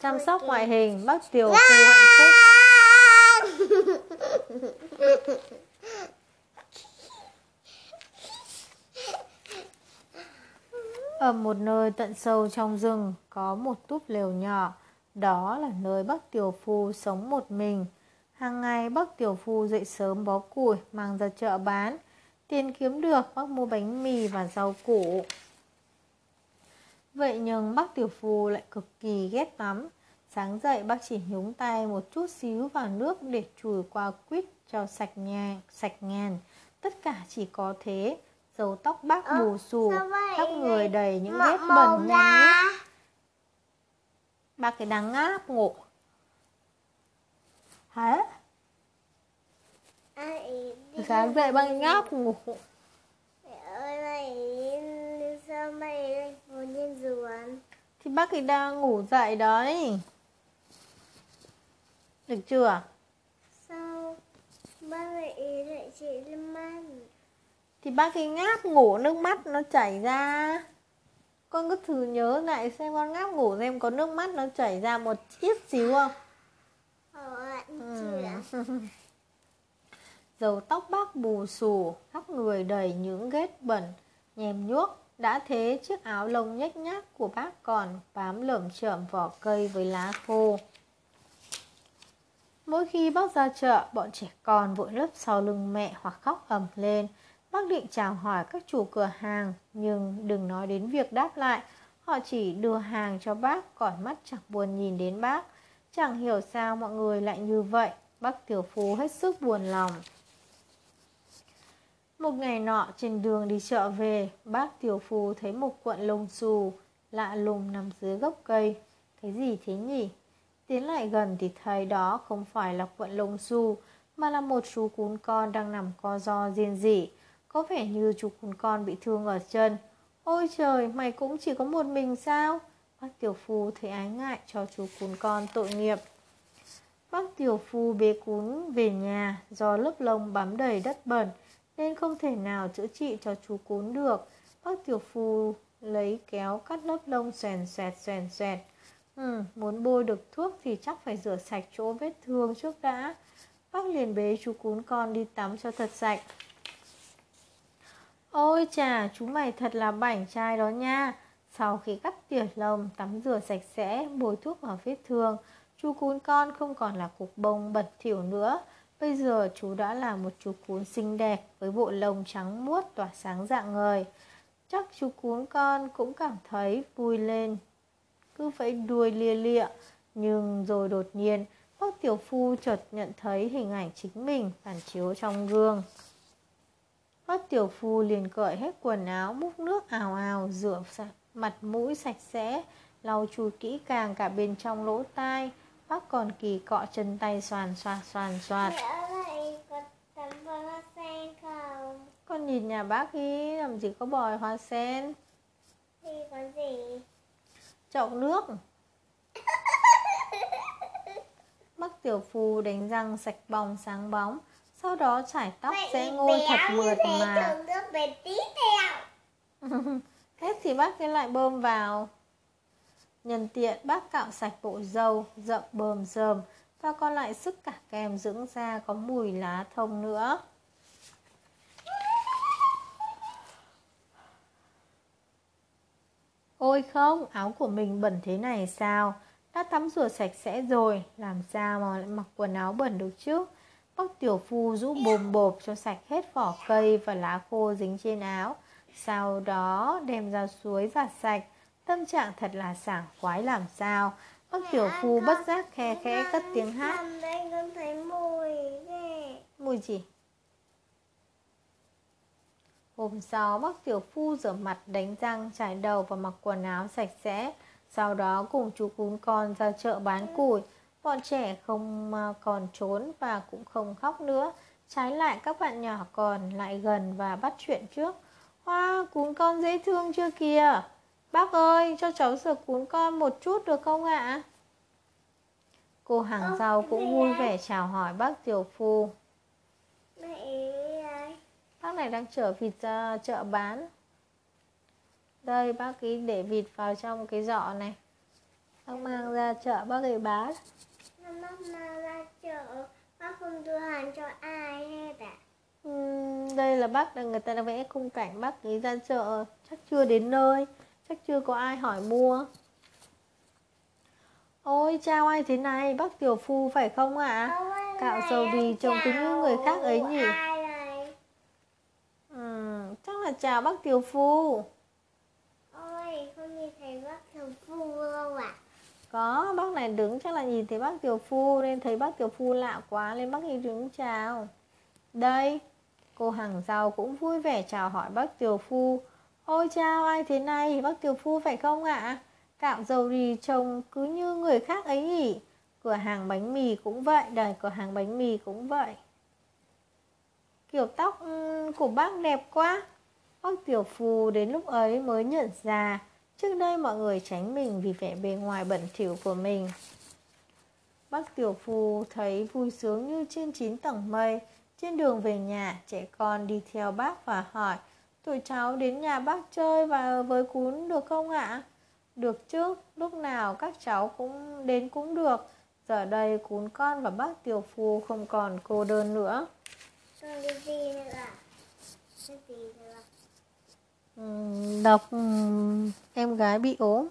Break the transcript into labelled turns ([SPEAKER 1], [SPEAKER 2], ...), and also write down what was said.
[SPEAKER 1] chăm sóc ngoại hình bác tiểu phu hạnh phúc Ở một nơi tận sâu trong rừng có một túp lều nhỏ, đó là nơi bác tiểu phu sống một mình. Hàng ngày bác tiểu phu dậy sớm bó củi mang ra chợ bán, tiền kiếm được bác mua bánh mì và rau củ. Vậy nhưng bác tiểu phu lại cực kỳ ghét tắm. Sáng dậy bác chỉ nhúng tay một chút xíu vào nước để chùi qua quýt cho sạch nhà, sạch ngàn. Tất cả chỉ có thế, dầu tóc bác bù xù, khắp người đầy những vết bẩn nhăn nhít. Bác cái đang ngáp ngủ. Hả? Sáng dậy bác ngáp ngủ.
[SPEAKER 2] Mẹ ơi, mày sao mày lại ngồi trên giường?
[SPEAKER 1] Thì bác ấy đang ngủ dậy đấy. Được chưa?
[SPEAKER 2] Sao bác lại lại chị lên mắt?
[SPEAKER 1] Thì bác ấy ngáp ngủ nước mắt nó chảy ra. Con cứ thử nhớ lại xem con ngáp ngủ xem có nước mắt nó chảy ra một ít xíu không?
[SPEAKER 2] Ờ,
[SPEAKER 1] Ừ.
[SPEAKER 2] chưa.
[SPEAKER 1] Dầu tóc bác bù xù, khắp người đầy những ghét bẩn, nhèm nhuốc. Đã thế chiếc áo lông nhếch nhác của bác còn bám lởm chởm vỏ cây với lá khô. Mỗi khi bác ra chợ, bọn trẻ con vội lấp sau lưng mẹ hoặc khóc ầm lên. Bác định chào hỏi các chủ cửa hàng, nhưng đừng nói đến việc đáp lại. Họ chỉ đưa hàng cho bác, còn mắt chẳng buồn nhìn đến bác. Chẳng hiểu sao mọi người lại như vậy. Bác Tiểu Phú hết sức buồn lòng. Một ngày nọ trên đường đi chợ về, bác Tiểu phù thấy một cuộn lông xù lạ lùng nằm dưới gốc cây. Cái gì thế nhỉ? Tiến lại gần thì thấy đó không phải là cuộn lông xù, mà là một chú cún con đang nằm co ro riêng rỉ. Có vẻ như chú cún con bị thương ở chân. Ôi trời, mày cũng chỉ có một mình sao? Bác Tiểu Phu thấy ái ngại cho chú cún con tội nghiệp. Bác Tiểu Phu bế cún về nhà do lớp lông bám đầy đất bẩn nên không thể nào chữa trị cho chú cún được. Bác Tiểu Phu lấy kéo cắt lớp lông xoèn xoẹt xoèn xoẹt. Ừ, muốn bôi được thuốc thì chắc phải rửa sạch chỗ vết thương trước đã. Bác liền bế chú cún con đi tắm cho thật sạch. Ôi chà, chú mày thật là bảnh trai đó nha. Sau khi cắt tỉa lông, tắm rửa sạch sẽ, bôi thuốc vào vết thương, chú cún con không còn là cục bông bẩn thỉu nữa. Bây giờ chú đã là một chú cún xinh đẹp với bộ lông trắng muốt tỏa sáng dạng ngời. Chắc chú cún con cũng cảm thấy vui lên, cứ vẫy đuôi lia lịa. Nhưng rồi đột nhiên, bác tiểu phu chợt nhận thấy hình ảnh chính mình phản chiếu trong gương. Bác tiểu phu liền cởi hết quần áo, múc nước ào ào, rửa sạch mặt mũi sạch sẽ, lau chùi kỹ càng cả bên trong lỗ tai. Bác còn kỳ cọ chân tay xoàn xoạt xoàn xoạt. Con nhìn nhà bác ý làm gì có bòi hoa sen,
[SPEAKER 2] Thì có gì?
[SPEAKER 1] chậu nước. Bác tiểu phu đánh răng sạch bóng sáng bóng, sau đó chải tóc sẽ ngôi thật mượt mà. Hết thì bác cái lại bơm vào. Nhân tiện bác cạo sạch bộ dầu rậm bờm rờm và còn lại sức cả kem dưỡng da có mùi lá thông nữa. Ôi không, áo của mình bẩn thế này sao? Đã tắm rửa sạch sẽ rồi, làm sao mà lại mặc quần áo bẩn được chứ? Bác tiểu phu rũ bồm bộp cho sạch hết vỏ cây và lá khô dính trên áo. Sau đó đem ra suối giặt sạch. Tâm trạng thật là sảng khoái làm sao. Bác tiểu phu bất giác khe khẽ cất tiếng hát.
[SPEAKER 2] Con thấy mùi.
[SPEAKER 1] Mùi gì? Hôm sau, bác tiểu phu rửa mặt, đánh răng, chải đầu và mặc quần áo sạch sẽ. Sau đó cùng chú cún con ra chợ bán củi. Bọn trẻ không mà còn trốn và cũng không khóc nữa. Trái lại các bạn nhỏ còn lại gần và bắt chuyện trước. Hoa, cún con dễ thương chưa kìa? Bác ơi, cho cháu sửa cún con một chút được không ạ? Cô hàng
[SPEAKER 2] Ơ,
[SPEAKER 1] rau cũng vui vẻ chào hỏi bác tiểu phu.
[SPEAKER 2] Mẹ ơi.
[SPEAKER 1] Bác này đang chở vịt ra chợ bán. Đây bác ý để vịt vào trong cái giỏ này. Bác mang ra chợ bác ấy bán
[SPEAKER 2] bác mang ra chợ, bác không đưa hàng cho ai hết à?
[SPEAKER 1] Uhm, đây là bác là người ta đã vẽ khung cảnh bác ấy ra chợ chắc chưa đến nơi chắc chưa có ai hỏi mua ôi chào ai thế này bác tiểu phu phải không ạ à? cạo dầu gì trông cứ như người khác ấy nhỉ uhm, chắc là chào bác tiểu phu
[SPEAKER 2] ôi không nhìn thấy bác tiểu phu đâu ạ à?
[SPEAKER 1] có bác này đứng chắc là nhìn thấy bác tiểu phu nên thấy bác tiểu phu lạ quá nên bác ấy đứng chào đây Cô hàng rau cũng vui vẻ chào hỏi bác tiểu phu. Ôi chào ai thế này, bác tiểu phu phải không ạ? À? Cạo dầu rì trông cứ như người khác ấy nhỉ? Cửa hàng bánh mì cũng vậy, đời cửa hàng bánh mì cũng vậy. Kiểu tóc ừ, của bác đẹp quá. Bác tiểu phu đến lúc ấy mới nhận ra Trước đây mọi người tránh mình vì vẻ bề ngoài bẩn thỉu của mình. Bác tiểu phu thấy vui sướng như trên chín tầng mây trên đường về nhà, trẻ con đi theo bác và hỏi Tụi cháu đến nhà bác chơi và với cún được không ạ? Được chứ, lúc nào các cháu cũng đến cũng được Giờ đây cún con và bác tiểu phu không còn cô đơn
[SPEAKER 2] nữa?
[SPEAKER 1] Đọc em gái bị ốm